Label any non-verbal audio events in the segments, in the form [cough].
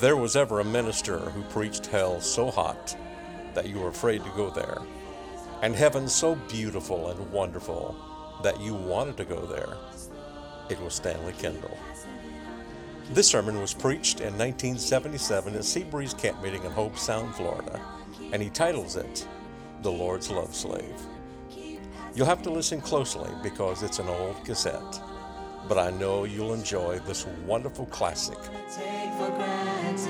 If there was ever a minister who preached hell so hot that you were afraid to go there, and heaven so beautiful and wonderful that you wanted to go there, it was Stanley Kendall. This sermon was preached in 1977 at Seabreeze Camp Meeting in Hope Sound, Florida, and he titles it The Lord's Love Slave. You'll have to listen closely because it's an old cassette, but I know you'll enjoy this wonderful classic. Take for granted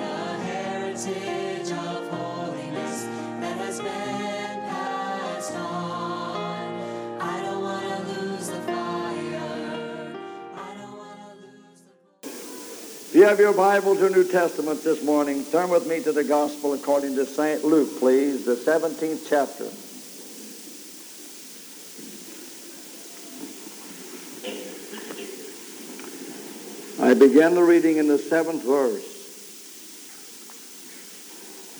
the heritage of holiness that has been passed on. I don't want to lose the fire. I don't want to lose the If you have your Bible to New Testament this morning, turn with me to the Gospel according to St. Luke, please, the 17th chapter. I begin the reading in the seventh verse.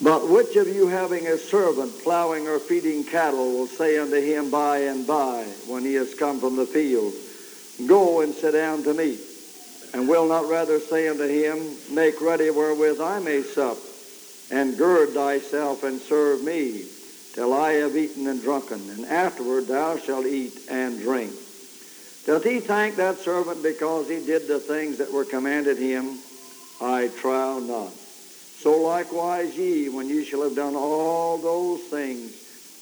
But which of you having a servant plowing or feeding cattle will say unto him by and by, when he has come from the field, Go and sit down to meat? And will not rather say unto him, Make ready wherewith I may sup, and gird thyself and serve me, till I have eaten and drunken, and afterward thou shalt eat and drink. Doth he thank that servant because he did the things that were commanded him? I trow not. So likewise ye, when ye shall have done all those things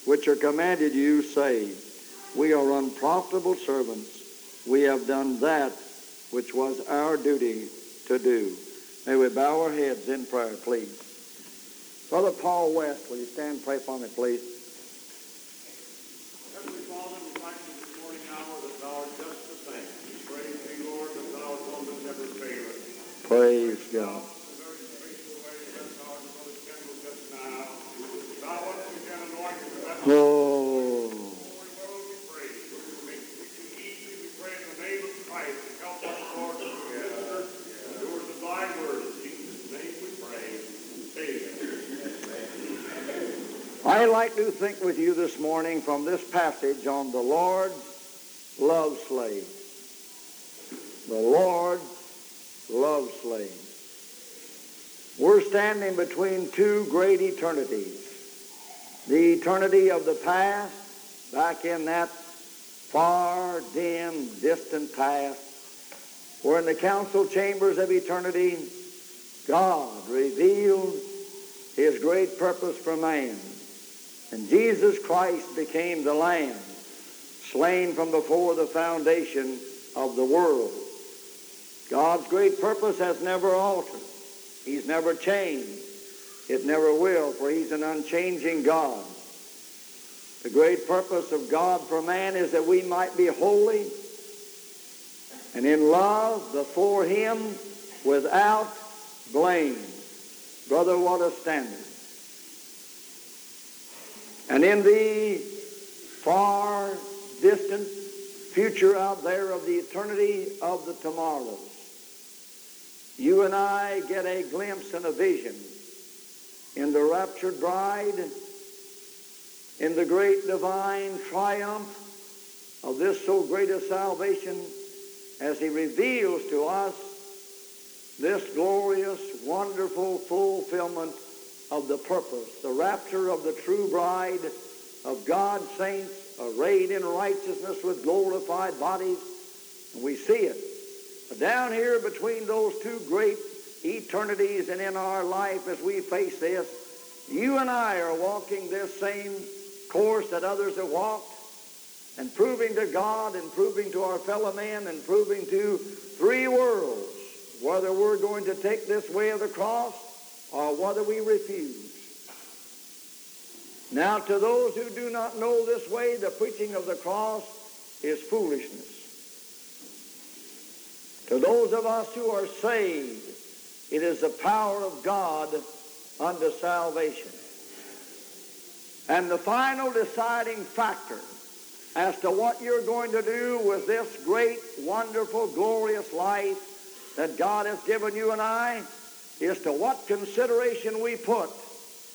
which are commanded you, say, We are unprofitable servants. We have done that which was our duty to do. May we bow our heads in prayer, please. Brother Paul West, will you stand and pray for me, please? We God. Oh. Amen. I'd like to think with you this morning from this passage on the Lord's love slave. The Lord's love slave. We're standing between two great eternities. The eternity of the past, back in that far, dim, distant past, where in the council chambers of eternity, God revealed his great purpose for man. And Jesus Christ became the Lamb, slain from before the foundation of the world. God's great purpose has never altered. He's never changed. It never will, for he's an unchanging God. The great purpose of God for man is that we might be holy and in love before him without blame. Brother, what a standard. And in the far distant future out there of the eternity of the tomorrows, you and I get a glimpse and a vision in the raptured bride, in the great divine triumph of this so great a salvation as he reveals to us this glorious, wonderful fulfillment of the purpose, the rapture of the true bride of God's saints arrayed in righteousness with glorified bodies. And we see it. Down here between those two great eternities and in our life as we face this, you and I are walking this same course that others have walked and proving to God and proving to our fellow men and proving to three worlds whether we're going to take this way of the cross or whether we refuse. Now, to those who do not know this way, the preaching of the cross is foolishness. To those of us who are saved, it is the power of God unto salvation. And the final deciding factor as to what you're going to do with this great, wonderful, glorious life that God has given you and I is to what consideration we put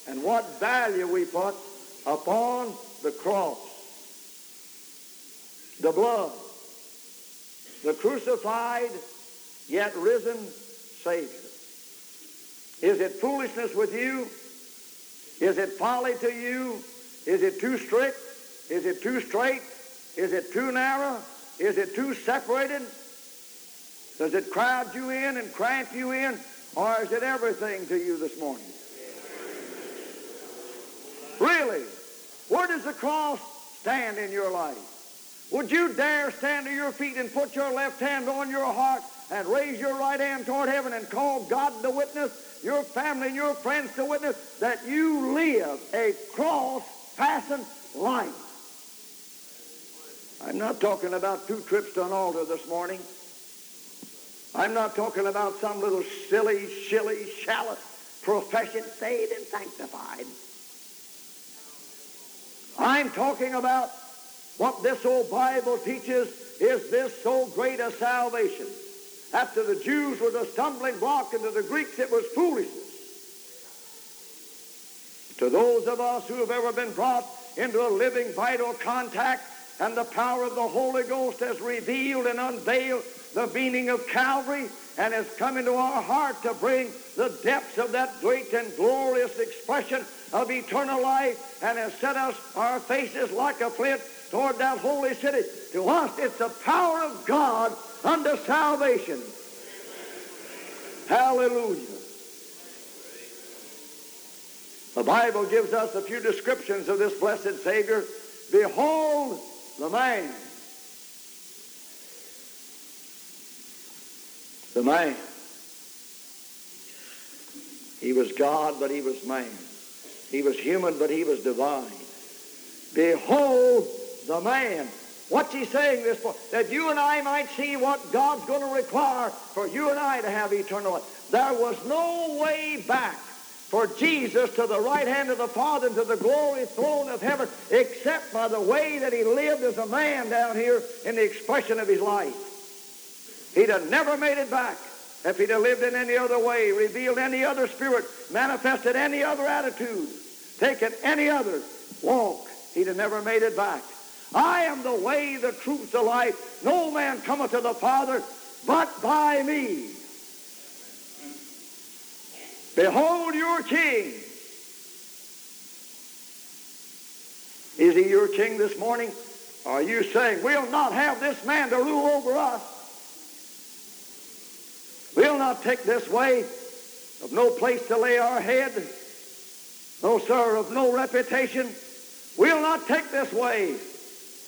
and what value we put upon the cross. The blood, the crucified yet risen Savior. Is it foolishness with you? Is it folly to you? Is it too strict? Is it too straight? Is it too narrow? Is it too separated? Does it crowd you in and cramp you in? Or is it everything to you this morning? Really? Where does the cross stand in your life? Would you dare stand to your feet and put your left hand on your heart and raise your right hand toward heaven and call God to witness, your family and your friends to witness that you live a cross-fastened life? I'm not talking about two trips to an altar this morning. I'm not talking about some little silly, shilly, shallow profession, saved and sanctified. I'm talking about what this old Bible teaches is this so great a salvation. After the Jews were the stumbling block and to the Greeks it was foolishness. To those of us who have ever been brought into a living, vital contact and the power of the Holy Ghost has revealed and unveiled the meaning of Calvary and has come into our heart to bring the depths of that great and glorious expression of eternal life and has set us our faces like a flint toward that holy city. To us, it's the power of God unto salvation. Hallelujah. The Bible gives us a few descriptions of this blessed Savior. Behold the man. The man. He was God, but he was man. He was human, but he was divine. Behold the man. What's he saying this for? That you and I might see what God's going to require for you and I to have eternal life. There was no way back for Jesus to the right hand of the Father and to the glory throne of heaven except by the way that he lived as a man down here in the expression of his life. He'd have never made it back if he'd have lived in any other way, revealed any other spirit, manifested any other attitude, taken any other walk. He'd have never made it back. I am the way, the truth, the life. No man cometh to the Father but by me. Behold your king. Is he your king this morning? Are you saying, we'll not have this man to rule over us? We'll not take this way of no place to lay our head. No, sir, of no reputation. We'll not take this way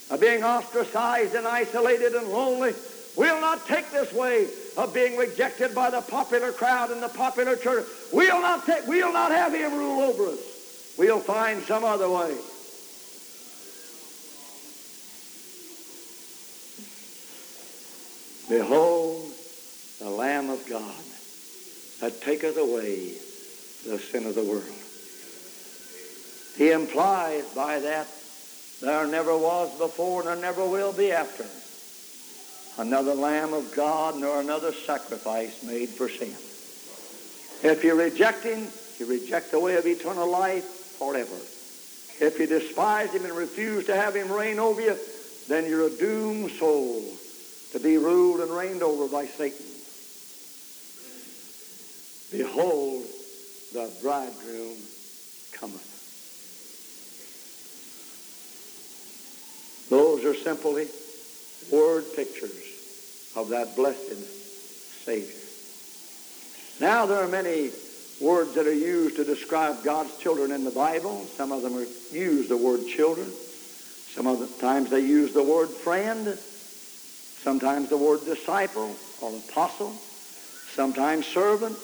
of being ostracized and isolated and lonely. We'll not take this way of being rejected by the popular crowd and the popular church. We'll not take, we'll not have him rule over us. We'll find some other way. Behold the Lamb of God that taketh away the sin of the world. He implies by that there never was before and there never will be after another Lamb of God nor another sacrifice made for sin. If you reject him, you reject the way of eternal life forever. If you despise him and refuse to have him reign over you, then you're a doomed soul to be ruled and reigned over by Satan. Behold, the bridegroom cometh. Those are simply word pictures of that blessed Savior. Now there are many words that are used to describe God's children in the Bible. Some of them use the word children. Some of the times they use the word friend. Sometimes the word disciple or apostle. sometimes servant.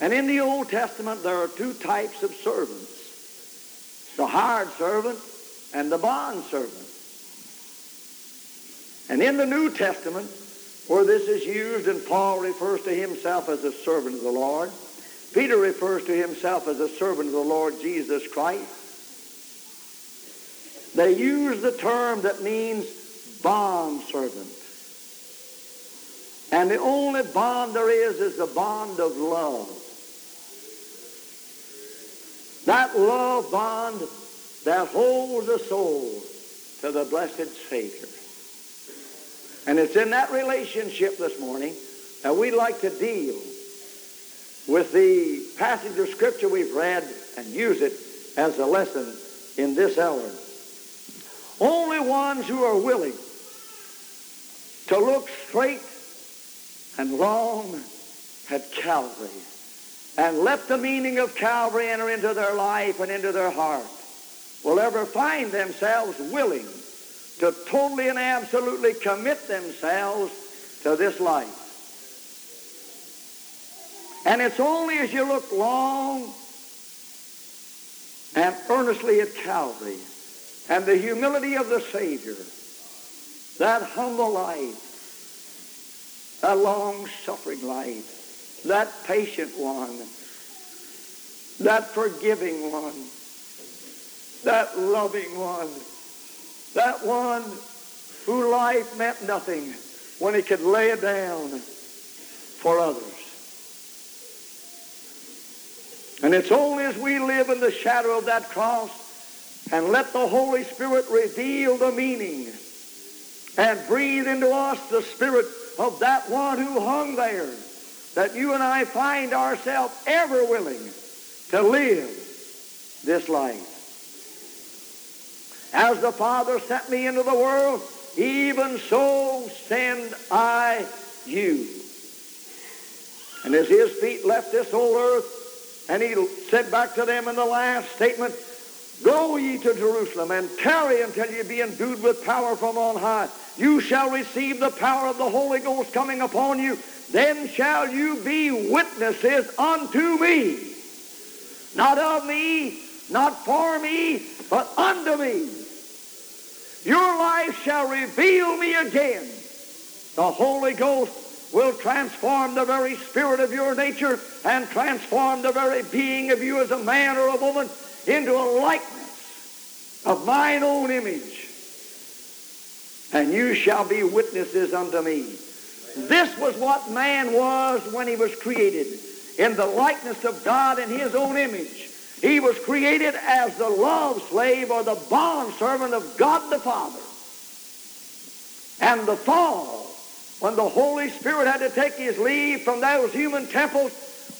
And in the Old Testament, there are two types of servants. The hired servant and the bond servant. And in the New Testament, where this is used and Paul refers to himself as a servant of the Lord, Peter refers to himself as a servant of the Lord Jesus Christ. They use the term that means bond servant. And the only bond there is is the bond of love. That love bond that holds the soul to the blessed Savior. And it's in that relationship this morning that we'd like to deal with the passage of Scripture we've read and use it as a lesson in this hour. Only ones who are willing to look straight and long at Calvary and let the meaning of Calvary enter into their life and into their heart will ever find themselves willing to totally and absolutely commit themselves to this life. And it's only as you look long and earnestly at Calvary and the humility of the Savior, that humble life, that long-suffering life, that patient one, that forgiving one, that loving one, that one who life meant nothing when he could lay it down for others. And it's only as we live in the shadow of that cross and let the Holy Spirit reveal the meaning and breathe into us the spirit of that one who hung there that you and I find ourselves ever willing to live this life. As the Father sent me into the world, even so send I you. And as his feet left this old earth, and he said back to them in the last statement, Go ye to Jerusalem and tarry until ye be endued with power from on high. You shall receive the power of the Holy Ghost coming upon you. Then shall you be witnesses unto me. Not of me, not for me, but unto me. Your life shall reveal me again. The Holy Ghost will transform the very spirit of your nature and transform the very being of you as a man or a woman into a likeness of mine own image. And you shall be witnesses unto me. This was what man was when he was created, in the likeness of God in his own image. He was created as the love slave or the bond servant of God the Father. And the fall, when the Holy Spirit had to take his leave from those human temples,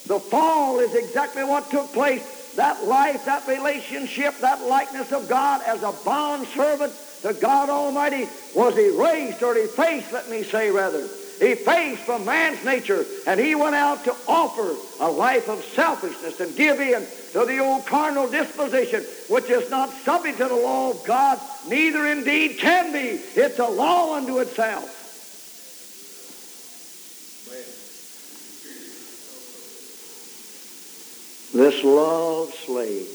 the fall is exactly what took place. That life, that relationship, that likeness of God as a bond servant to God Almighty was erased or effaced, let me say rather. Effaced from man's nature, and he went out to offer a life of selfishness and give in to the old carnal disposition, which is not subject to the law of God, neither indeed can be. It's a law unto itself. This love slave,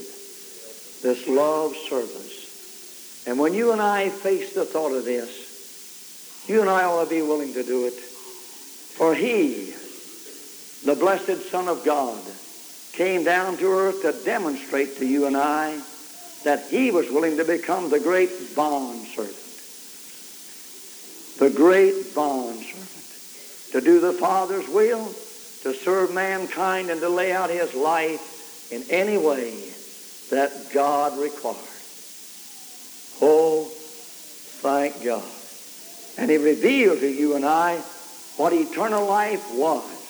this love service. And when you and I face the thought of this, you and I ought to be willing to do it. For he, the blessed Son of God, came down to earth to demonstrate to you and I that he was willing to become the great bond servant. The great bond servant. To do the Father's will, to serve mankind, and to lay out his life in any way that God required. Oh, thank God. And he revealed to you and I what eternal life was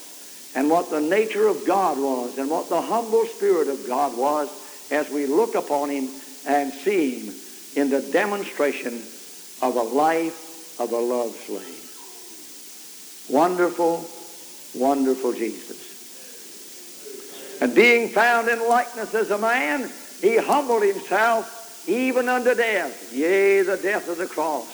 and what the nature of God was and what the humble spirit of God was as we look upon him and see him in the demonstration of a life of a love slave. Wonderful, wonderful Jesus. And being found in likeness as a man, he humbled himself even unto death, yea, the death of the cross.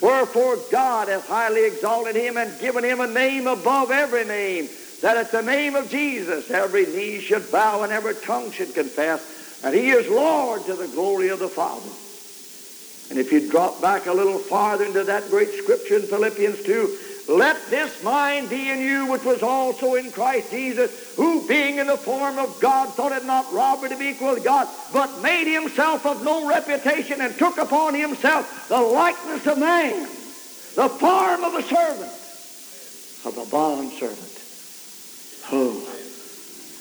Wherefore God hath highly exalted him and given him a name above every name, that at the name of Jesus every knee should bow and every tongue should confess that he is Lord to the glory of the Father. And if you drop back a little farther into that great scripture in Philippians 2, let this mind be in you which was also in Christ Jesus, who being in the form of God thought it not robbery to be equal with God, but made himself of no reputation and took upon himself the likeness of man, the form of a servant, of a bond servant. Oh,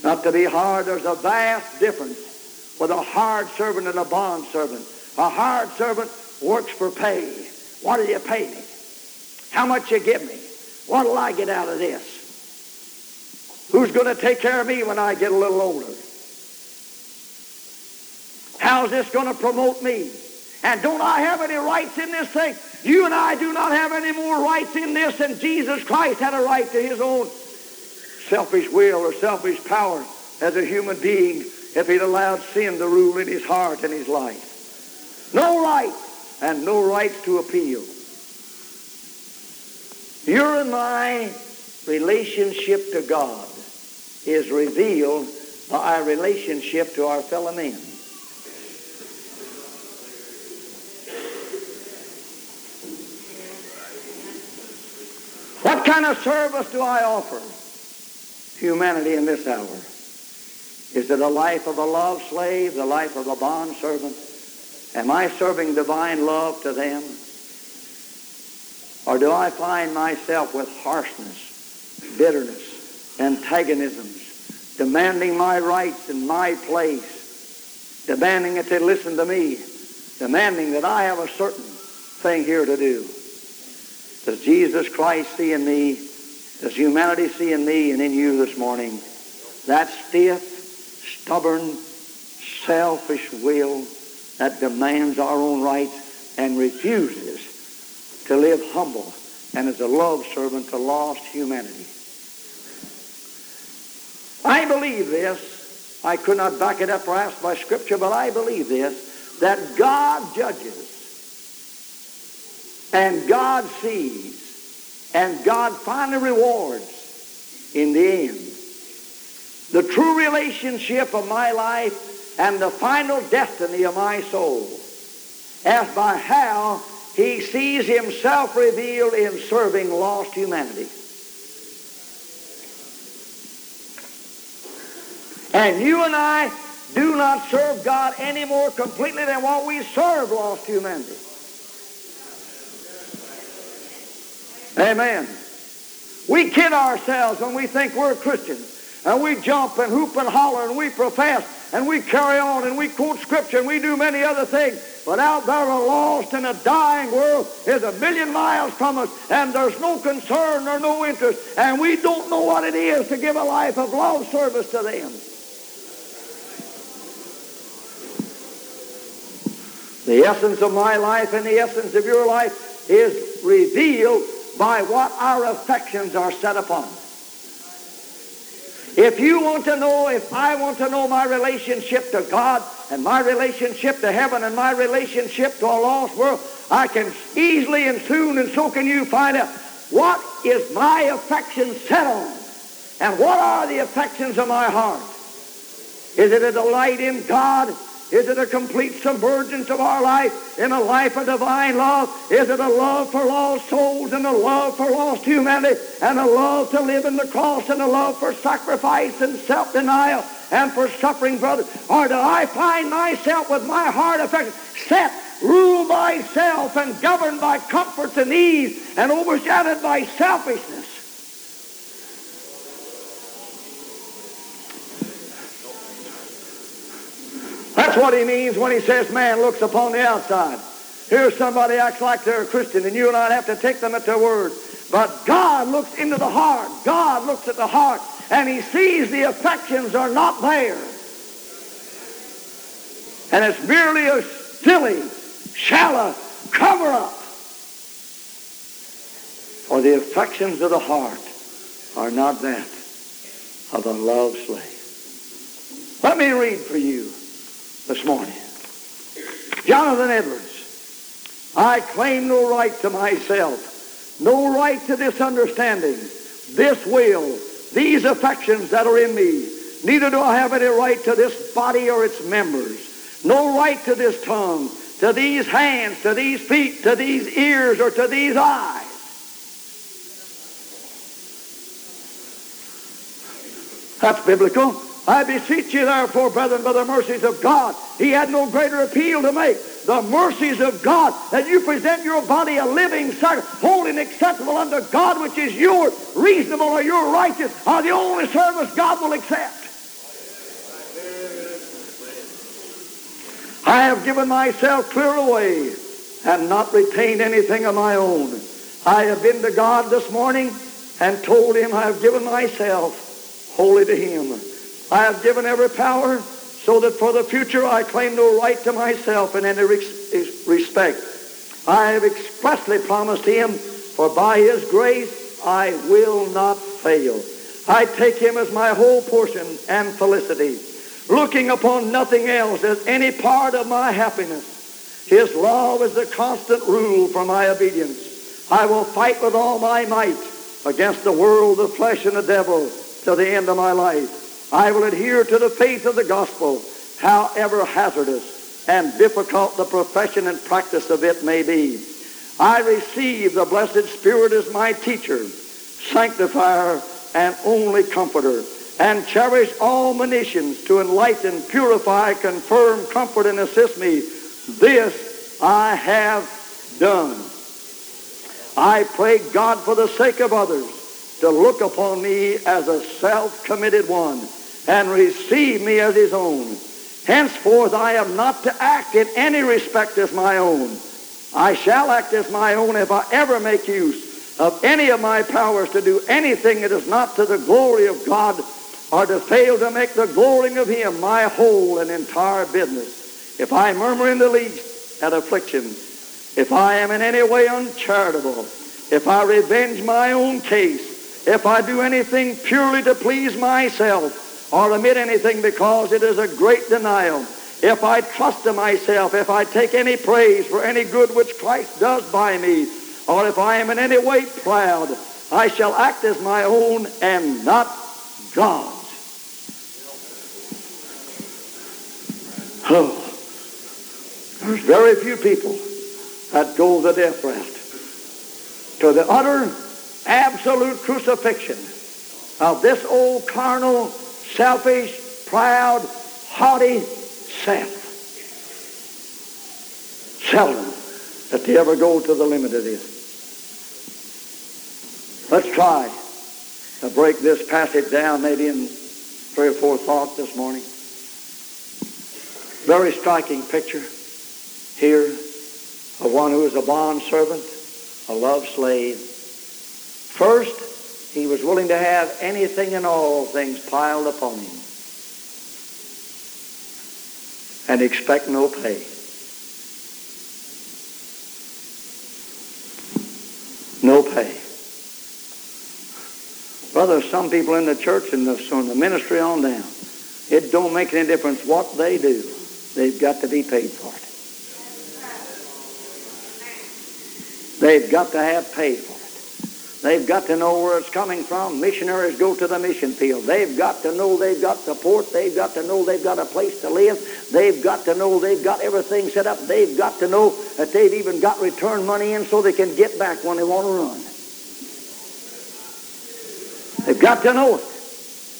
not to be hard, there's a vast difference with a hard servant and a bond servant. A hard servant works for pay. What do you pay me? How much you give me? What'll I get out of this? Who's going to take care of me when I get a little older? How's this going to promote me? And don't I have any rights in this thing? You and I do not have any more rights in this than Jesus Christ had a right to his own selfish will or selfish power as a human being if he'd allowed sin to rule in his heart and his life. No right and no rights to appeal. Your and my relationship to God is revealed by our relationship to our fellow men. What kind of service do I offer humanity in this hour? Is it a life of a love slave, the life of a bond servant? Am I serving divine love to them? Or do I find myself with harshness, bitterness, antagonisms, demanding my rights and my place, demanding that they listen to me, demanding that I have a certain thing here to do? Does Jesus Christ see in me? Does humanity see in me and in you this morning that stiff, stubborn, selfish will that demands our own rights and refuses to live humble and as a love servant to lost humanity? I believe this. I could not back it up perhaps by Scripture, but I believe this, that God judges and God sees and God finally rewards in the end. The true relationship of my life and the final destiny of my soul as by how he sees himself revealed in serving lost humanity. And you and I do not serve God any more completely than what we serve lost humanity. Amen. We kid ourselves when we think we're Christians. And we jump and hoop and holler and we profess and we carry on and we quote scripture and we do many other things. But out there a lost and a dying world is a million miles from us and there's no concern or no interest. And we don't know what it is to give a life of love service to them. The essence of my life and the essence of your life is revealed by what our affections are set upon. If you want to know, if I want to know my relationship to God and my relationship to heaven and my relationship to a lost world, I can easily and soon, and so can you, find out what is my affection set on and what are the affections of my heart. Is it a delight in God? Is it a complete submergence of our life in a life of divine love? Is it a love for lost souls and a love for lost humanity and a love to live in the cross and a love for sacrifice and self-denial and for suffering, brother? Or do I find myself with my heart affected, set, ruled by self and governed by comforts and ease and overshadowed by selfishness? That's what he means when he says man looks upon the outside. Here's somebody acts like they're a Christian, and you and I have to take them at their word. But God looks into the heart. God looks at the heart, and he sees the affections are not there. And it's merely a silly, shallow cover-up. For the affections of the heart are not that of a love slave. Let me read for you this morning. Jonathan Edwards I claim no right to myself, no right to this understanding, this will, these affections that are in me. Neither do I have any right to this body or its members, no right to this tongue, to these hands, to these feet, to these ears, or to these eyes. That's biblical. I beseech you, therefore, brethren, by the mercies of God. He had no greater appeal to make. The mercies of God, that you present your body a living sacrifice, holy and acceptable unto God, which is your reasonable or your righteous, are the only service God will accept. I have given myself clear away and not retained anything of my own. I have been to God this morning and told him I have given myself wholly to him. I have given every power so that for the future I claim no right to myself in any respect. I have expressly promised him, for by his grace I will not fail. I take him as my whole portion and felicity, looking upon nothing else as any part of my happiness. His love is the constant rule for my obedience. I will fight with all my might against the world, the flesh, and the devil to the end of my life. I will adhere to the faith of the gospel, however hazardous and difficult the profession and practice of it may be. I receive the blessed Spirit as my teacher, sanctifier, and only comforter, and cherish all monitions to enlighten, purify, confirm, comfort, and assist me. This I have done. I pray God for the sake of others to look upon me as a self-committed one and receive me as his own. Henceforth I am not to act in any respect as my own. I shall act as my own if I ever make use of any of my powers to do anything that is not to the glory of God or to fail to make the glory of him my whole and entire business. If I murmur in the least at affliction, if I am in any way uncharitable, if I revenge my own case, if I do anything purely to please myself, or admit anything because it is a great denial. If I trust to myself, if I take any praise for any good which Christ does by me, or if I am in any way proud, I shall act as my own and not God's. Oh, there's very few people that go the death rest to the utter, absolute crucifixion of this old carnal selfish, proud, haughty self. Seldom that they ever go to the limit of this. Let's try to break this passage down maybe in three or four thoughts this morning. Very striking picture here of one who is a bond servant, a love slave. First, he was willing to have anything and all things piled upon him and expect no pay. No pay. Brother, some people in the church and the, the ministry on down, it don't make any difference what they do. They've got to be paid for it. They've got to have pay for it. They've got to know where it's coming from. Missionaries go to the mission field. They've got to know they've got support. They've got to know they've got a place to live. They've got to know they've got everything set up. They've got to know that they've even got return money in so they can get back when they want to run. They've got to know it.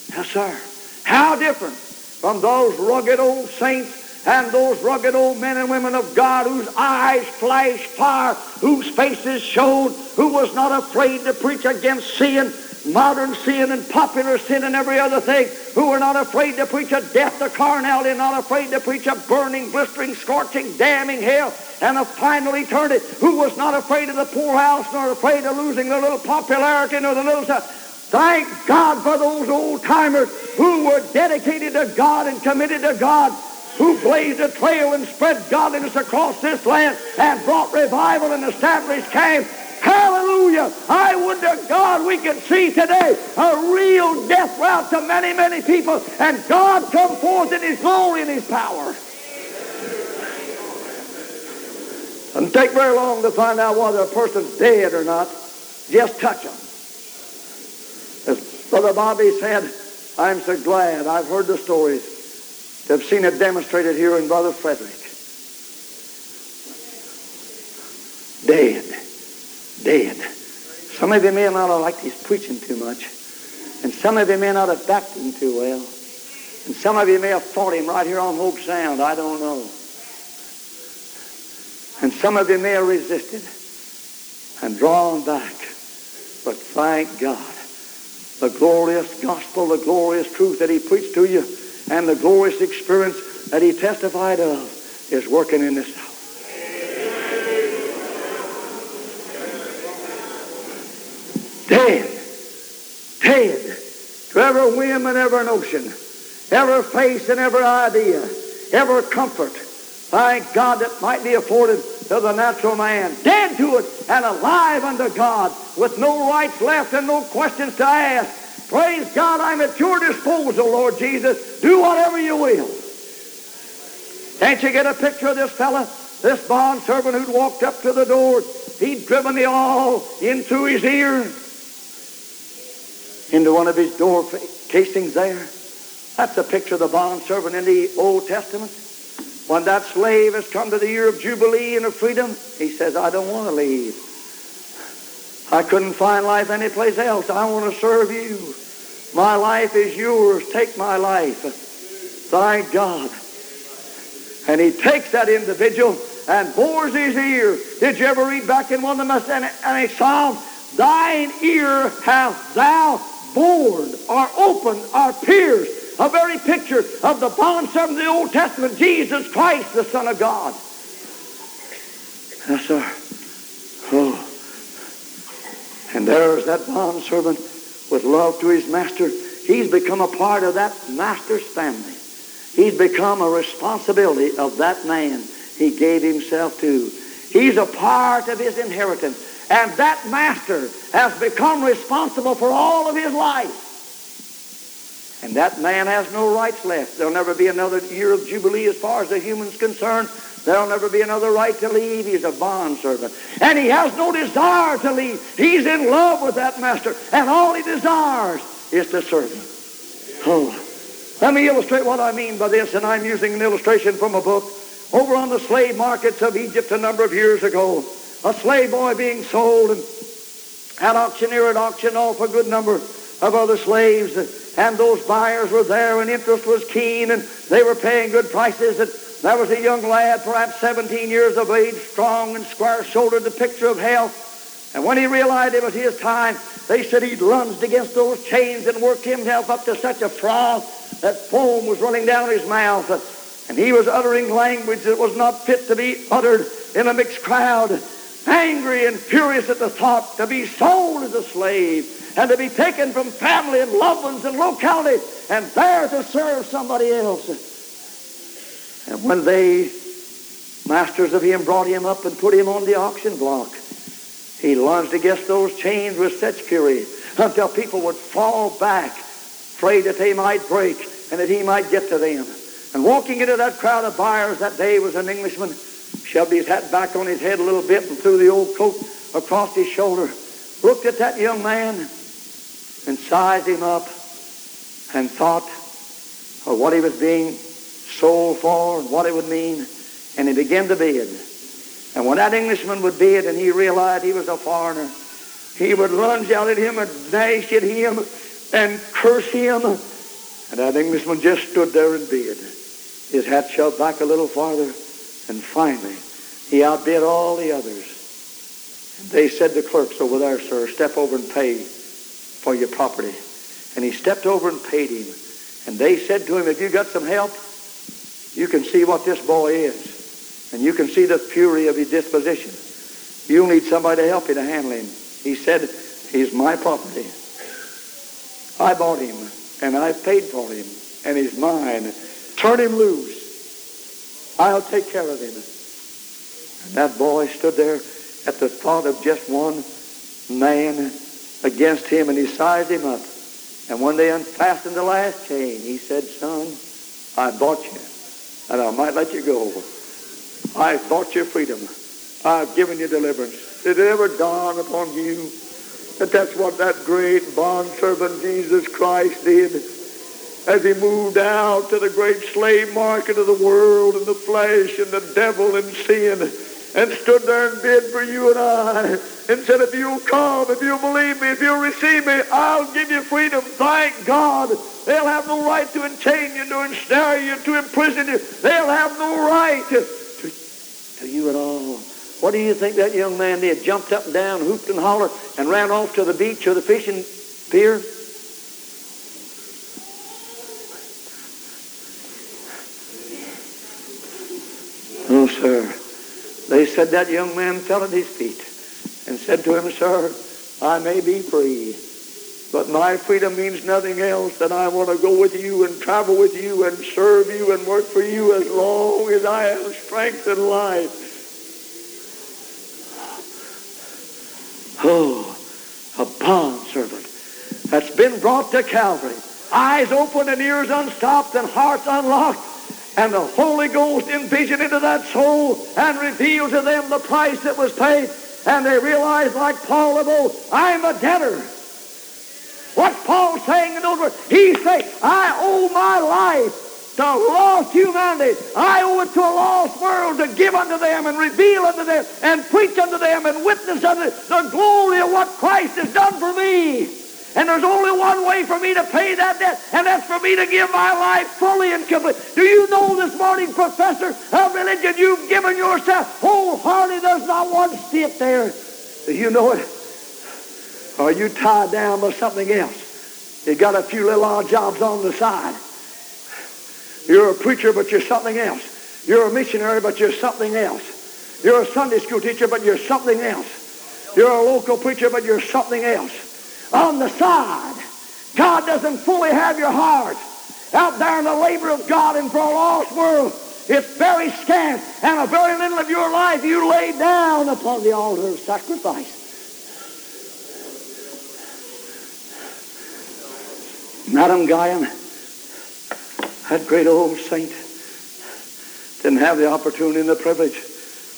Yes, sir. How different from those rugged old saints and those rugged old men and women of God whose eyes flashed fire, whose faces shone, who was not afraid to preach against sin, modern sin and popular sin and every other thing, who were not afraid to preach a death to carnality, not afraid to preach a burning, blistering, scorching, damning hell, and a final eternity, who was not afraid of the poorhouse, nor afraid of losing the little popularity, nor the little stuff. Thank God for those old timers who were dedicated to God and committed to God who blazed a trail and spread godliness across this land and brought revival and established camp. Hallelujah. I would to God we could see today a real death route to many, many people and God come forth in his glory and his power. Doesn't take very long to find out whether a person's dead or not. Just touch them. As Brother Bobby said, I'm so glad I've heard the stories to have seen it demonstrated here in Brother Frederick. Dead. Dead. Some of you may not have liked his preaching too much. And some of you may not have backed him too well. And some of you may have fought him right here on Hope Sound. I don't know. And some of you may have resisted and drawn back. But thank God, the glorious gospel, the glorious truth that he preached to you, and the glorious experience that he testified of is working in this house. Dead. Dead. To every whim and every notion, every face and every idea, every comfort. Thank God that might be afforded to the natural man. Dead to it and alive unto God with no rights left and no questions to ask. Praise God, I'm at your disposal, Lord Jesus. Do whatever you will. Can't you get a picture of this fella? This bond servant who'd walked up to the door. He'd driven the awl into his ear into one of his door casings there. That's a picture of the bond servant in the Old Testament. When that slave has come to the year of Jubilee and of freedom, he says, I don't want to leave. I couldn't find life anyplace else. I want to serve you. My life is yours. Take my life. Thank God. And he takes that individual and bores his ear. Did you ever read back in one of the Messianic Psalms? Thine ear hast thou bored or opened or pierced. A very picture of the bondservant of the Old Testament, Jesus Christ, the Son of God. Yes, sir. Oh. And there's that bond servant with love to his master. He's become a part of that master's family. He's become a responsibility of that man he gave himself to. He's a part of his inheritance. And that master has become responsible for all of his life. And that man has no rights left. There'll never be another year of Jubilee as far as the human's concerned. There'll never be another right to leave. He's a bondservant. And he has no desire to leave. He's in love with that master. And all he desires is to serve him. Oh. Let me illustrate what I mean by this. And I'm using an illustration from a book over on the slave markets of Egypt a number of years ago. A slave boy being sold and an auctioneer had auctioned off a good number of other slaves and those buyers were there and interest was keen and they were paying good prices and there was a young lad, perhaps 17 years of age, strong and square-shouldered, the picture of health. And when he realized it was his time, they said he'd lunged against those chains and worked himself up to such a froth that foam was running down his mouth. And he was uttering language that was not fit to be uttered in a mixed crowd, angry and furious at the thought to be sold as a slave and to be taken from family and loved ones and locality and there to serve somebody else. And when they, masters of him, brought him up and put him on the auction block, he lunged against those chains with such fury until people would fall back, afraid that they might break and that he might get to them. And walking into that crowd of buyers that day was an Englishman, shoved his hat back on his head a little bit and threw the old coat across his shoulder, looked at that young man and sized him up and thought of what he was being sold for and what it would mean. And he began to bid. And when that Englishman would bid and he realized he was a foreigner, he would lunge out at him and dash at him and curse him. And that Englishman just stood there and bid. His hat shoved back a little farther. And finally, he outbid all the others. And they said to clerks over there, sir, step over and pay for your property. And he stepped over and paid him. And they said to him, if you got some help, you can see what this boy is. And you can see the fury of his disposition. You'll need somebody to help you to handle him. He said, he's my property. I bought him, and I paid for him, and he's mine. Turn him loose. I'll take care of him. And that boy stood there at the thought of just one man against him, and he sized him up. And when they unfastened the last chain, he said, son, I bought you, and I might let you go. I bought your freedom. I've given you deliverance. Did it ever dawn upon you that that's what that great bondservant Jesus Christ did as he moved out to the great slave market of the world and the flesh and the devil and sin and stood there and bid for you and I and said, if you'll come, if you'll believe me, if you'll receive me, I'll give you freedom. Thank God. They'll have no right to enchain you, to ensnare you, to imprison you. They'll have no right to, to, to you at all. What do you think that young man did? Jumped up and down, hooped and hollered, and ran off to the beach or the fishing pier? No, sir. They said that young man fell at his feet and said to him, Sir, I may be free, but my freedom means nothing else than I want to go with you and travel with you and serve you and work for you as long as I have strength and life. Oh, a bond servant that's been brought to Calvary. Eyes open and ears unstopped and hearts unlocked. And the Holy Ghost envisioned into that soul and revealed to them the price that was paid. And they realized, like Paul of old, oh, I'm a debtor. What's Paul saying in those words? He's saying, I owe my life to lost humanity. I owe it to a lost world to give unto them and reveal unto them and preach unto them and witness unto them the glory of what Christ has done for me. And there's only one way for me to pay that debt, and that's for me to give my life fully and complete. Do you know this morning, professor of religion, you've given yourself wholeheartedly. There's not one step there. Do you know it? Are you tied down by something else? You got a few little odd jobs on the side. You're a preacher, but you're something else. You're a missionary, but you're something else. You're a Sunday school teacher, but you're something else. You're a local preacher, but you're something else on the side. God doesn't fully have your heart. Out there in the labor of God and for a lost world, it's very scant, and a very little of your life you lay down upon the altar of sacrifice. Madam Guyon, that great old saint, didn't have the opportunity and the privilege,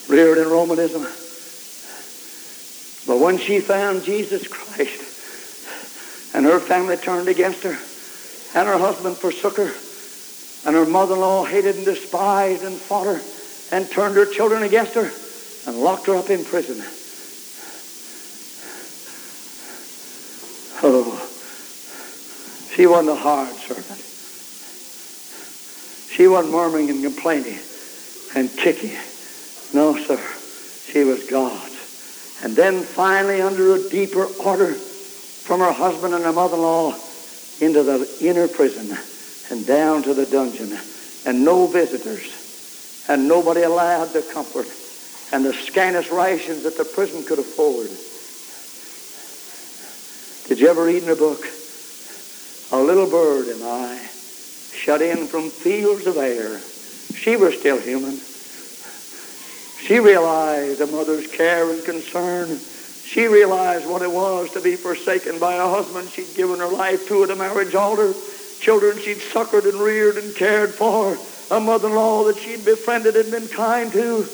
reared in Romanism. But when she found Jesus Christ, and her family turned against her, and her husband forsook her, and her mother-in-law hated and despised and fought her, and turned her children against her, and locked her up in prison. Oh, she wasn't a hard servant. She wasn't murmuring and complaining and kicking. No, sir. She was God's. And then finally, under a deeper order, from her husband and her mother-in-law into the inner prison and down to the dungeon and no visitors and nobody allowed to comfort and the scantest rations that the prison could afford. Did you ever read in a book, A Little Bird Am I, shut in from fields of air? She was still human. She realized a mother's care and concern she realized what it was to be forsaken by a husband she'd given her life to at a marriage altar, children she'd succored and reared and cared for, a mother-in-law that she'd befriended and been kind to.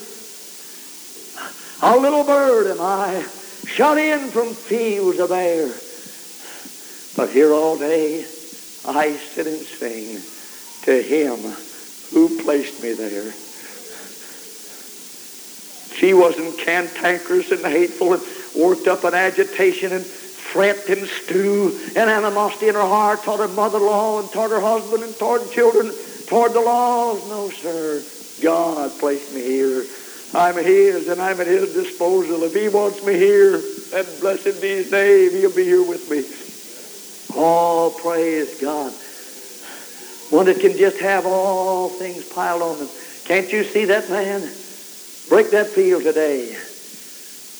A little bird am I, shut in from fields of air. But here all day I sit and sing to him who placed me there. She wasn't cantankerous and hateful and worked up an agitation and fret and stew and animosity in her heart toward her mother-in-law and toward her husband and toward children, toward the laws. No, sir. God placed me here. I'm his and I'm at his disposal. If he wants me here, then blessed be his name. He'll be here with me. Oh, praise God. One that can just have all things piled on them. Can't you see that man? Break that field today.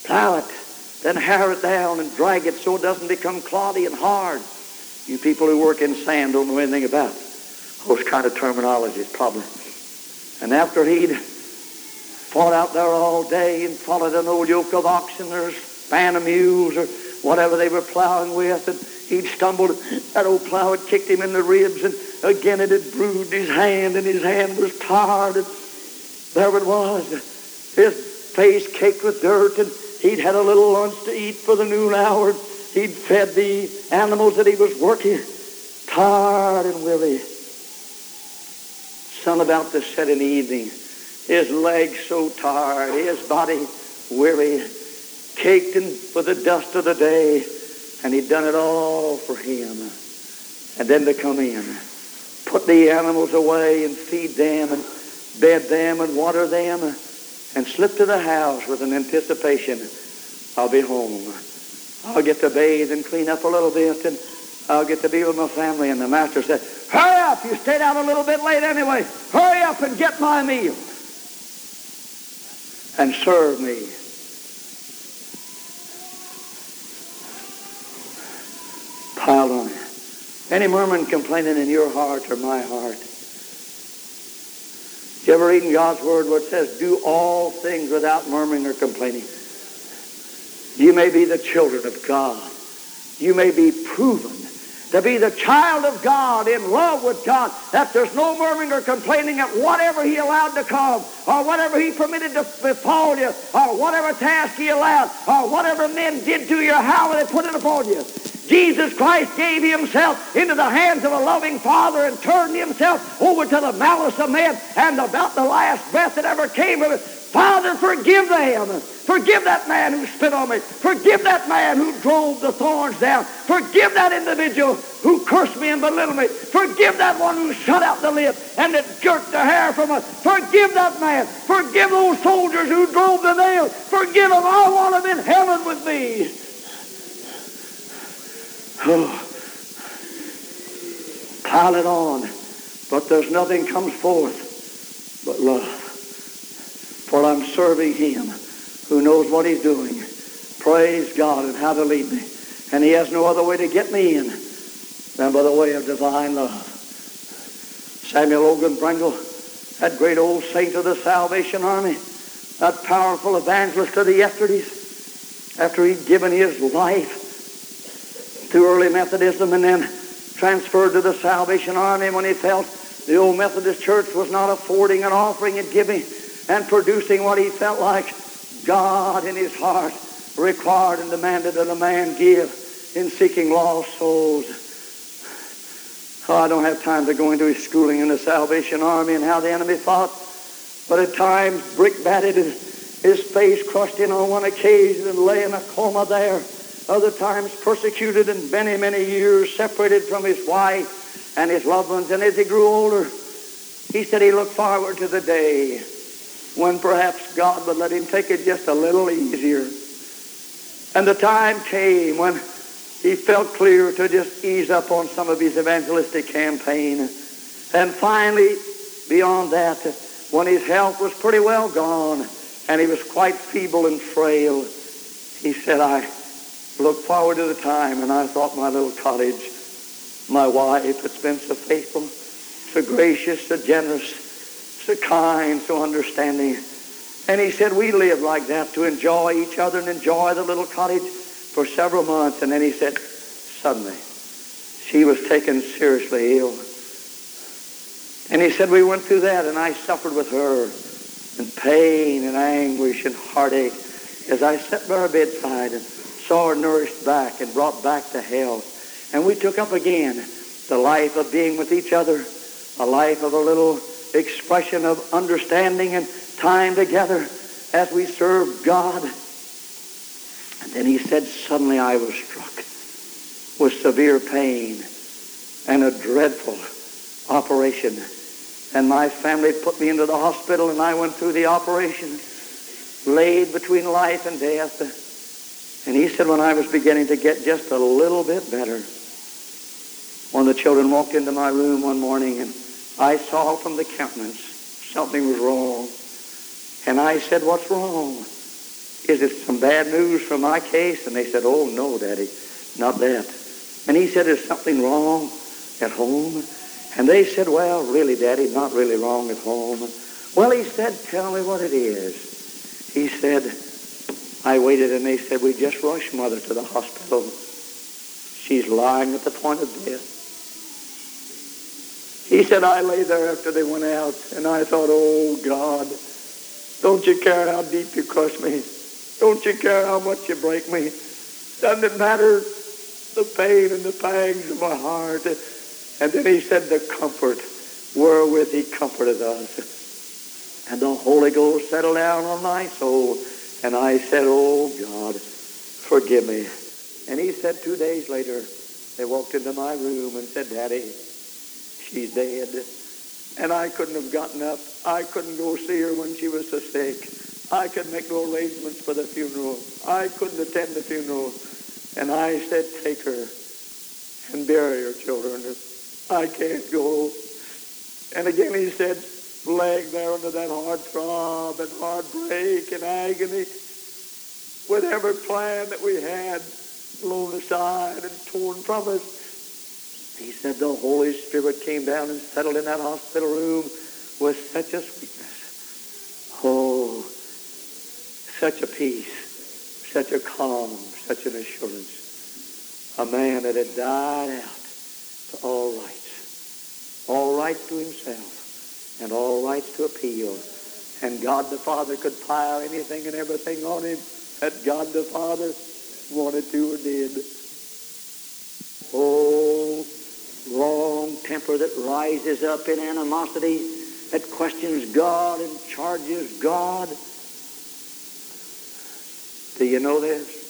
Plow it then harrow it down and drag it so it doesn't become cloddy and hard. You people who work in sand don't know anything about those kind of terminologies, probably. And after he'd fought out there all day and followed an old yoke of oxen or span of mules or whatever they were plowing with, and he'd stumbled, that old plow had kicked him in the ribs, and again it had bruised his hand, and his hand was tired, and there it was. His face caked with dirt, and he'd had a little lunch to eat for the noon hour. He'd fed the animals that he was working, tired and weary. Sun about to set in the evening. His legs so tired, his body weary, caked in with the dust of the day, and he'd done it all for him. And then to come in, put the animals away and feed them and bed them and water them and slip to the house with an anticipation, I'll be home. I'll get to bathe and clean up a little bit and I'll get to be with my family. And the master said, hurry up, you stayed out a little bit late anyway. Hurry up and get my meal and serve me. Piled on it. Any murmuring, complaining in your heart or my heart? You ever read in God's Word where it says, do all things without murmuring or complaining? You may be the children of God. You may be proven to be the child of God, in love with God, that there's no murmuring or complaining at whatever He allowed to come, or whatever He permitted to befall you, or whatever task He allowed, or whatever men did to you, how they put it upon you. Jesus Christ gave himself into the hands of a loving Father and turned himself over to the malice of men and about the last breath that ever came of it. Father, forgive them. Forgive that man who spit on me. Forgive that man who drove the thorns down. Forgive that individual who cursed me and belittled me. Forgive that one who shut out the lip and that jerked the hair from us. Forgive that man. Forgive those soldiers who drove the nails. Forgive them. I want them in heaven with me. Oh, pile it on, but there's nothing comes forth but love. For I'm serving Him who knows what He's doing. Praise God and how to lead me. And He has no other way to get me in than by the way of divine love. Samuel Logan Brengle, that great old saint of the Salvation Army, that powerful evangelist of the yesterdays, after he'd given his life to early Methodism and then transferred to the Salvation Army when he felt the old Methodist Church was not affording an offering and giving and producing what he felt like God in his heart required and demanded that a man give in seeking lost souls. Oh, I don't have time to go into his schooling in the Salvation Army and how the enemy fought, but at times brick-batted and his face crushed in on one occasion and lay in a coma there other times persecuted and many, many years separated from his wife and his loved ones. And as he grew older, he said he looked forward to the day when perhaps God would let him take it just a little easier. And the time came when he felt clear to just ease up on some of his evangelistic campaign. And finally, beyond that, when his health was pretty well gone and he was quite feeble and frail, he said, I look forward to the time and I thought my little cottage, my wife that's been so faithful, so gracious, so generous, so kind, so understanding. And he said we lived like that to enjoy each other and enjoy the little cottage for several months. And then he said, suddenly, she was taken seriously ill. And he said we went through that and I suffered with her in pain and anguish and heartache as I sat by her bedside and saw her nourished back and brought back to health. And we took up again the life of being with each other, a life of a little expression of understanding and time together as we served God. And then he said, suddenly I was struck with severe pain and a dreadful operation. And my family put me into the hospital and I went through the operation, laid between life and death. And he said when I was beginning to get just a little bit better, one of the children walked into my room one morning and I saw from the countenance something was wrong. And I said, what's wrong? Is it some bad news from my case? And they said, oh, no, Daddy, not that. And he said, is something wrong at home? And they said, well, really, Daddy, not really wrong at home. Well, he said, tell me what it is. He said, I waited and they said, we just rushed mother to the hospital. She's lying at the point of death. He said, I lay there after they went out and I thought, oh God, Don't you care how deep you crush me? Don't you care how much you break me? Doesn't it matter the pain and the pangs of my heart? And then he said, the comfort wherewith he comforted us. And the Holy Ghost settled down on my soul. And I said, oh God, forgive me. And he said two days later, they walked into my room and said, Daddy, she's dead. And I couldn't have gotten up. I couldn't go see her when she was so sick. I could make no arrangements for the funeral. I couldn't attend the funeral. And I said, take her and bury her children. I can't go. And again he said, laying there under that hard throb and heartbreak and agony, with every plan that we had blown aside and torn from us. He said the Holy Spirit came down and settled in that hospital room with such a sweetness. Oh, such a peace, such a calm, such an assurance. A man that had died out to all rights, all right to himself, and all rights to appeal. And God the Father could pile anything and everything on him that God the Father wanted to or did. Oh, wrong temper that rises up in animosity, that questions God and charges God. Do you know this?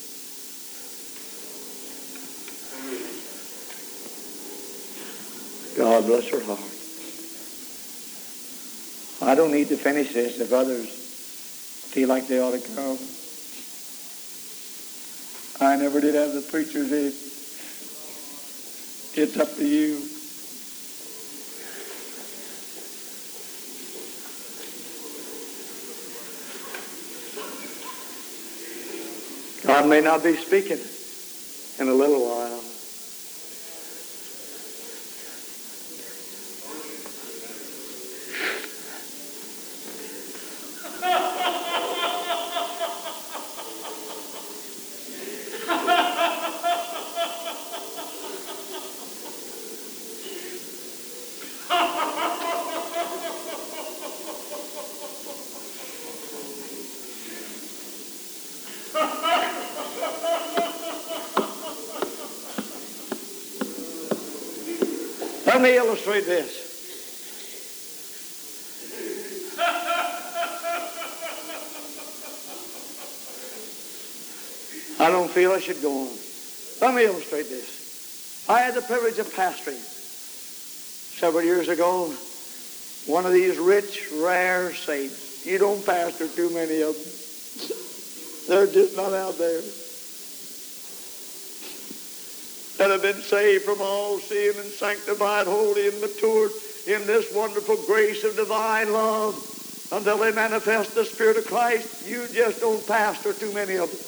God bless her heart. I don't need to finish this if others feel like they ought to come. I never did have the preacher's ed. It's up to you. God may not be speaking in a little while. Let me illustrate this. I don't feel I should go on. Let me illustrate this. I had the privilege of pastoring several years ago one of these rich, rare saints. You don't pastor too many of them. They're just not out there. That have been saved from all sin and sanctified, holy, and matured in this wonderful grace of divine love until they manifest the Spirit of Christ. You just don't pastor too many of them.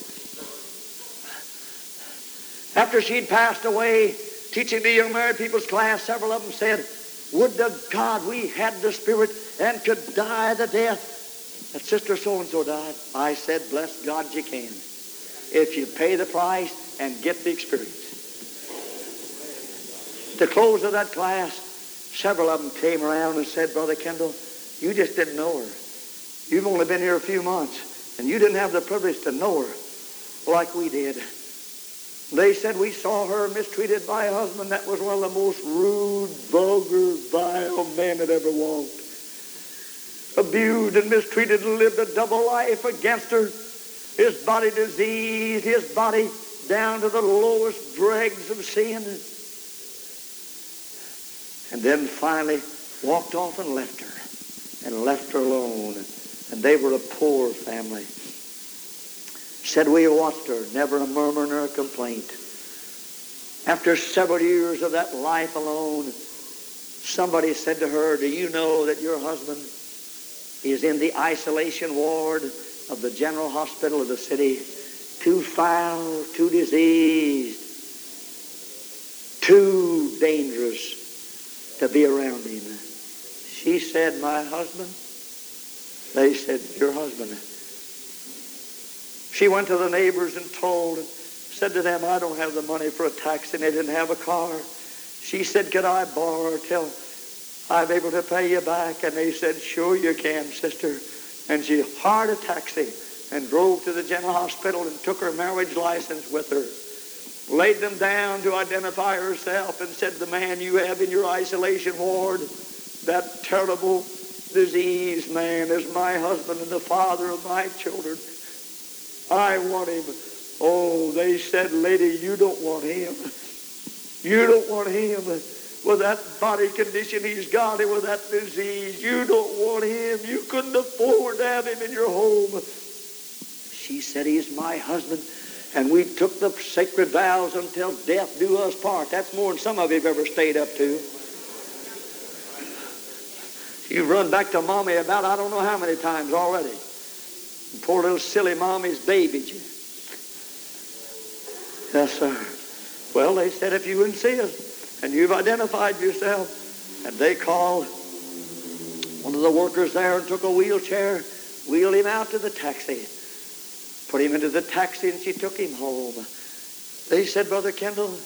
After she'd passed away, teaching the young married people's class, several of them said, Would to God we had the Spirit and could die the death that Sister So-and-so died. I said, Bless God you can. If you pay the price and get the experience. At the close of that class, several of them came around and said, Brother Kendall, you just didn't know her. You've only been here a few months, and you didn't have the privilege to know her like we did. They said we saw her mistreated by a husband that was one of the most rude, vulgar, vile men that ever walked. Abused and mistreated and lived a double life against her. His body diseased, his body down to the lowest dregs of sin. And then finally walked off and left her. And left her alone. And they were a poor family. Said we watched her, never a murmur nor a complaint. After several years of that life alone, somebody said to her, do you know that your husband is in the isolation ward of the general hospital of the city? Too foul, too diseased, too dangerous to be around him. She said, my husband? They said, your husband. She went to the neighbors and told and said to them, I don't have the money for a taxi. And they didn't have a car. She said, could I borrow till I'm able to pay you back? And they said, sure you can, sister. And she hired a taxi and drove to the general hospital and took her marriage license with her. Laid them down to identify herself and said, the man you have in your isolation ward, that terrible disease man is my husband and the father of my children. I want him. Oh, they said, lady, you don't want him. You don't want him with that body condition he's got and with that disease. You don't want him. You couldn't afford to have him in your home. She said, he's my husband. And we took the sacred vows until death do us part. That's more than some of you have ever stayed up to. You've run back to mommy about I don't know how many times already. Poor little silly mommy's babied you. Yes, sir. Well, they said if you wouldn't see us, and you've identified yourself, and they called one of the workers there and took a wheelchair, wheeled him out to the taxi, put him into the taxi, and she took him home. They said, Brother Kendall,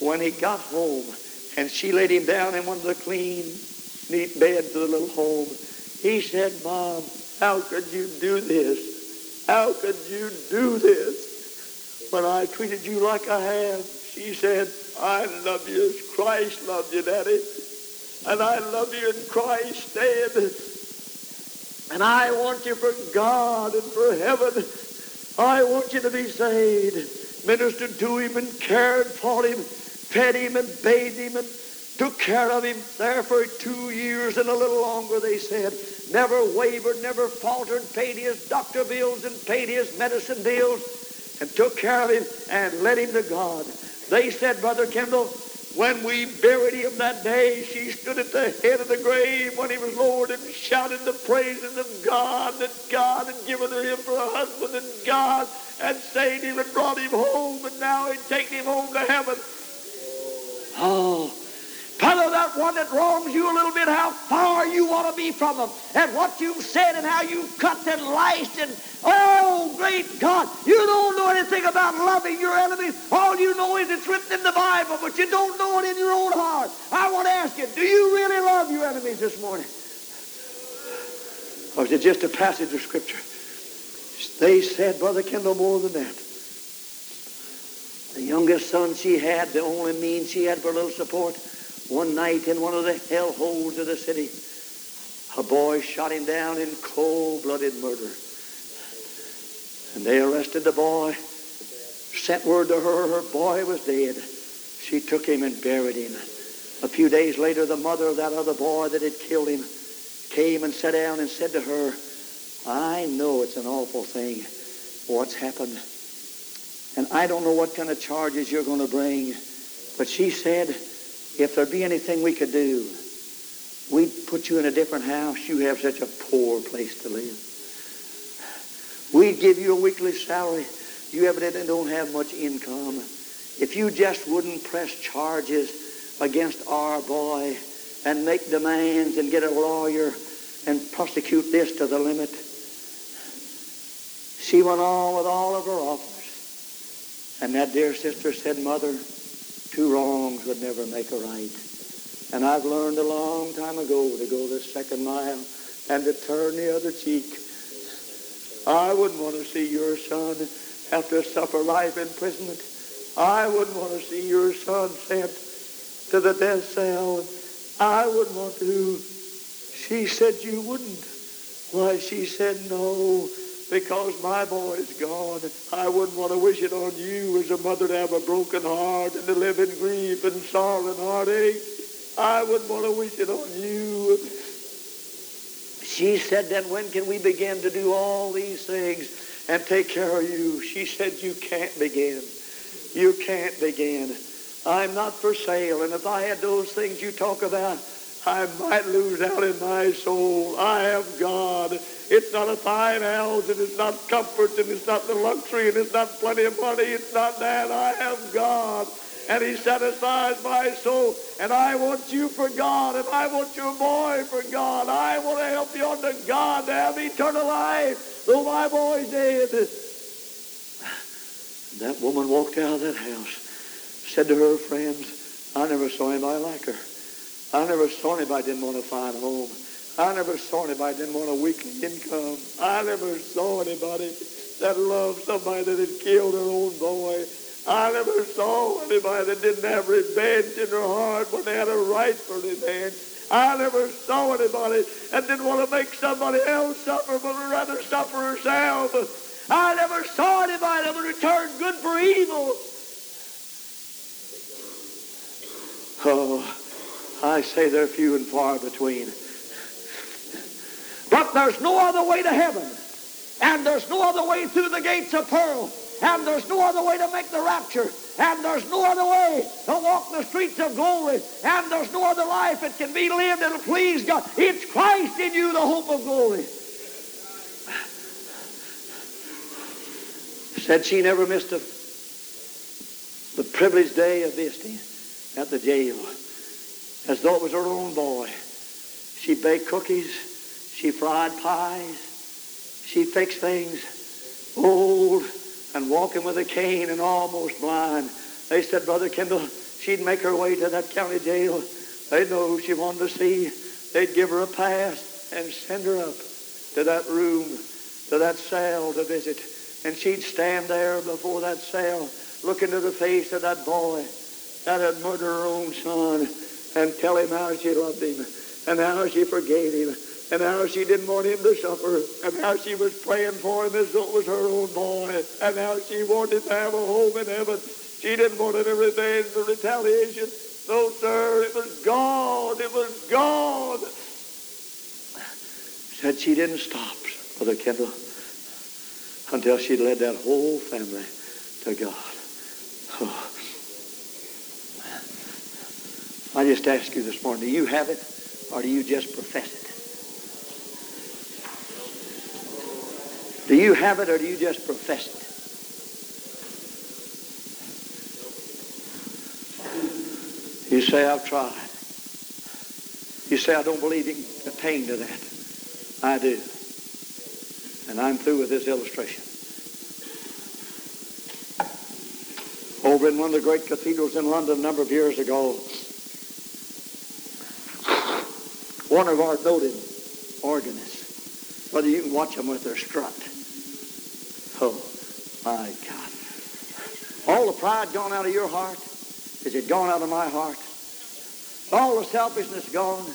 when he got home, and she laid him down in one of the clean, neat beds of the little home, he said, Mom, how could you do this? How could you do this? When I treated you like I have, she said, I love you as Christ loved you, Daddy. And I love you in Christ, Dad. And I want you for God and for heaven. I want you to be saved. Ministered to him and cared for him, fed him and bathed him and took care of him there for two years and a little longer, they said. Never wavered, never faltered, paid his doctor bills and paid his medicine bills and took care of him and led him to God. They said, Brother Kendall, when we buried him that day, she stood at the head of the grave when he was lowered and shouted the praises of God that God had given her him for a husband and God had saved him and brought him home and now he'd taken him home to heaven. Oh, Fellow, that one that wrongs you a little bit, how far you want to be from them, and what you've said, and how you've cut and liced, and oh, great God, you don't know anything about loving your enemies. All you know is it's written in the Bible, but you don't know it in your own heart. I want to ask you, do you really love your enemies this morning? Or is it just a passage of Scripture? They said, Brother Kendall, more than that. The youngest son she had, the only means she had for a little support, one night in one of the hell holes of the city, a boy shot him down in cold-blooded murder. And they arrested the boy, sent word to her her boy was dead. She took him and buried him. A few days later, the mother of that other boy that had killed him came and sat down and said to her, I know it's an awful thing what's happened. And I don't know what kind of charges you're going to bring. But she said, if there be anything we could do, we'd put you in a different house. You have such a poor place to live. We'd give you a weekly salary. You evidently don't have much income. If you just wouldn't press charges against our boy and make demands and get a lawyer and prosecute this to the limit. She went on with all of her offers. And that dear sister said, Mother, two wrongs would never make a right. And I've learned a long time ago to go the second mile and to turn the other cheek. I wouldn't want to see your son have to suffer life imprisonment. I wouldn't want to see your son sent to the death cell. I wouldn't want to. She said you wouldn't. Why, she said no, because my boy is gone. I wouldn't want to wish it on you as a mother to have a broken heart and to live in grief and sorrow and heartache. I wouldn't want to wish it on you. She said, then when can we begin to do all these things and take care of you? She said, you can't begin. You can't begin. I'm not for sale, and if I had those things you talk about, I might lose out in my soul. I have God. It's not a fine house, and it's not comfort, and it's not the luxury, and it's not plenty of money. It's not that. I have God, and He satisfies my soul. And I want you for God, and I want your boy for God. I want to help you unto God to have eternal life, though my boy's dead. That woman walked out of that house, said to her friends, I never saw anybody like her. I never saw anybody didn't want to find home. I never saw anybody that didn't want a weekly income. I never saw anybody that loved somebody that had killed their own boy. I never saw anybody that didn't have revenge in their heart when they had a right for revenge. I never saw anybody that didn't want to make somebody else suffer but would rather suffer herself. I never saw anybody that would return good for evil. Oh, I say they're few and far between. But there's no other way to heaven. And there's no other way through the gates of pearl. And there's no other way to make the rapture. And there's no other way to walk the streets of glory. And there's no other life that can be lived that'll please God. It's Christ in you, the hope of glory. Said she never missed a, the privileged day of visiting at the jail as though it was her own boy. She baked cookies. She fried pies. She fixed things. Old and walking with a cane and almost blind. They said, Brother Kendall, she'd make her way to that county jail. They'd know who she wanted to see. They'd give her a pass and send her up to that room, to that cell to visit. And she'd stand there before that cell, look into the face of that boy that had murdered her own son and tell him how she loved him and how she forgave him and how she didn't want him to suffer and how she was praying for him as though it was her own boy and how she wanted to have a home in heaven. She didn't want any revenge or retaliation. No, sir, it was God. It was God. Said she didn't stop, Brother Kendall, until she led that whole family to God. Oh. [sighs] I just ask you this morning, do you have it or do you just profess it? Do you have it or do you just profess it? You say, I've tried. You say, I don't believe you can attain to that. I do. And I'm through with this illustration. Over in one of the great cathedrals in London a number of years ago, one of our noted organists, whether you can watch them with their strut. Oh, my God. All the pride gone out of your heart? Is it gone out of my heart? All the selfishness gone?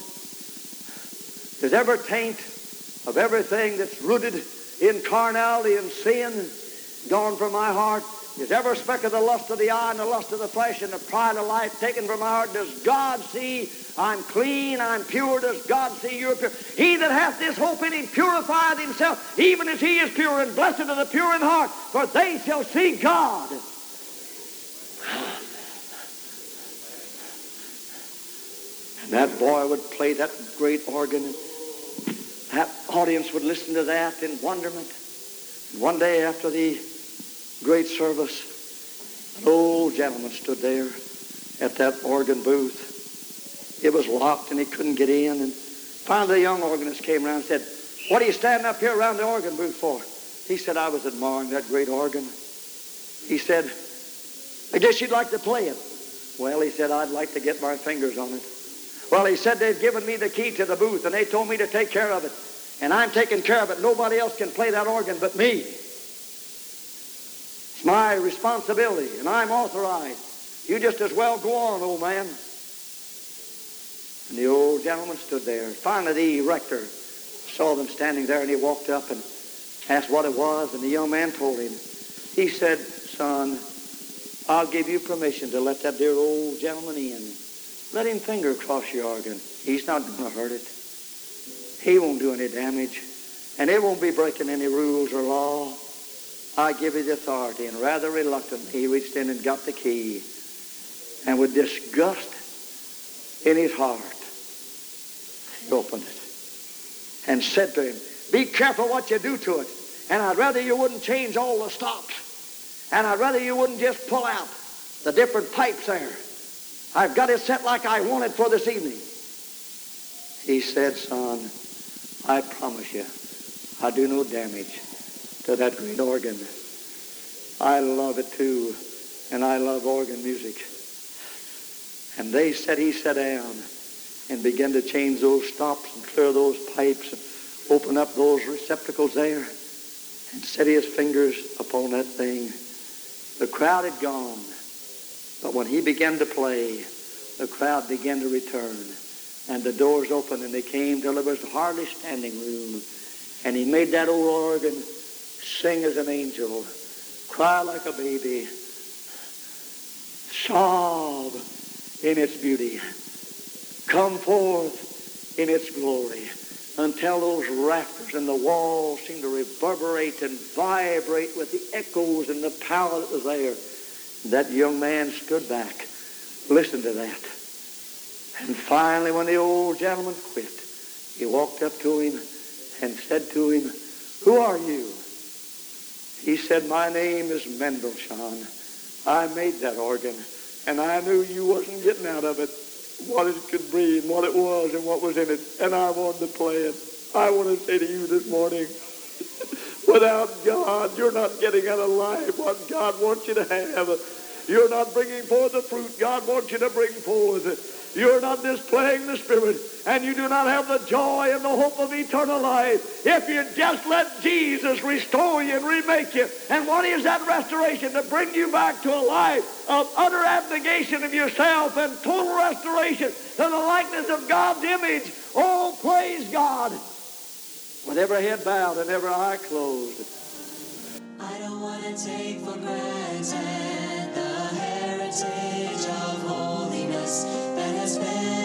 Is every taint of everything that's rooted in carnality and sin gone from my heart? Is every speck of the lust of the eye and the lust of the flesh and the pride of life taken from my heart? Does God see I'm clean, I'm pure? Does God see you're pure? He that hath this hope in him purifieth himself, even as he is pure, and blessed are the pure in heart, for they shall see God. And that boy would play that great organ. And that audience would listen to that in wonderment. And one day after the great service, an old gentleman stood there at that organ booth. It was locked and he couldn't get in. And finally the young organist came around and said, what are you standing up here around the organ booth for? He said, I was admiring that great organ. He said, I guess you'd like to play it. Well, he said, I'd like to get my fingers on it. Well, he said they've given me the key to the booth and they told me to take care of it. And I'm taking care of it. Nobody else can play that organ but me. It's my responsibility and I'm authorized. You just as well go on, old man. And the old gentleman stood there. Finally, the rector saw them standing there and he walked up and asked what it was. And the young man told him. He said, son, I'll give you permission to let that dear old gentleman in. Let him finger across your organ. He's not going to hurt it. He won't do any damage. And it won't be breaking any rules or law. I give you the authority. And rather reluctantly, he reached in and got the key. And with disgust in his heart, he opened it and said to him, be careful what you do to it. And I'd rather you wouldn't change all the stops. And I'd rather you wouldn't just pull out the different pipes there. I've got it set like I want it for this evening. He said, son, I promise you, I do no damage to that great organ. I love it too, and I love organ music. And they said he sat down, and begin to change those stops and clear those pipes and open up those receptacles there and set his fingers upon that thing. The crowd had gone, but when he began to play, the crowd began to return. And the doors opened and they came till there was hardly standing room. And he made that old organ sing as an angel, cry like a baby, sob in its beauty, come forth in its glory until those rafters and the walls seemed to reverberate and vibrate with the echoes and the power that was there. That young man stood back, listened to that. And finally, when the old gentleman quit, he walked up to him and said to him, Who are you? He said, My name is Mendelssohn. I made that organ, and I knew you wasn't getting out of it what it could be and what it was and what was in it, and I wanted to play it. I want to say to you this morning, [laughs] without God, you're not getting out of life what God wants you to have. You're not bringing forth the fruit God wants you to bring forth. You're not displaying the Spirit, and you do not have the joy and the hope of eternal life if you just let Jesus restore you and remake you. And what is that restoration? To bring you back to a life of utter abnegation of yourself and total restoration to the likeness of God's image. Oh, praise God. With every head bowed and every eye closed. I don't want to take for granted the heritage of holiness that has been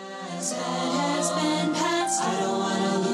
has been passed. I don't wanna lose.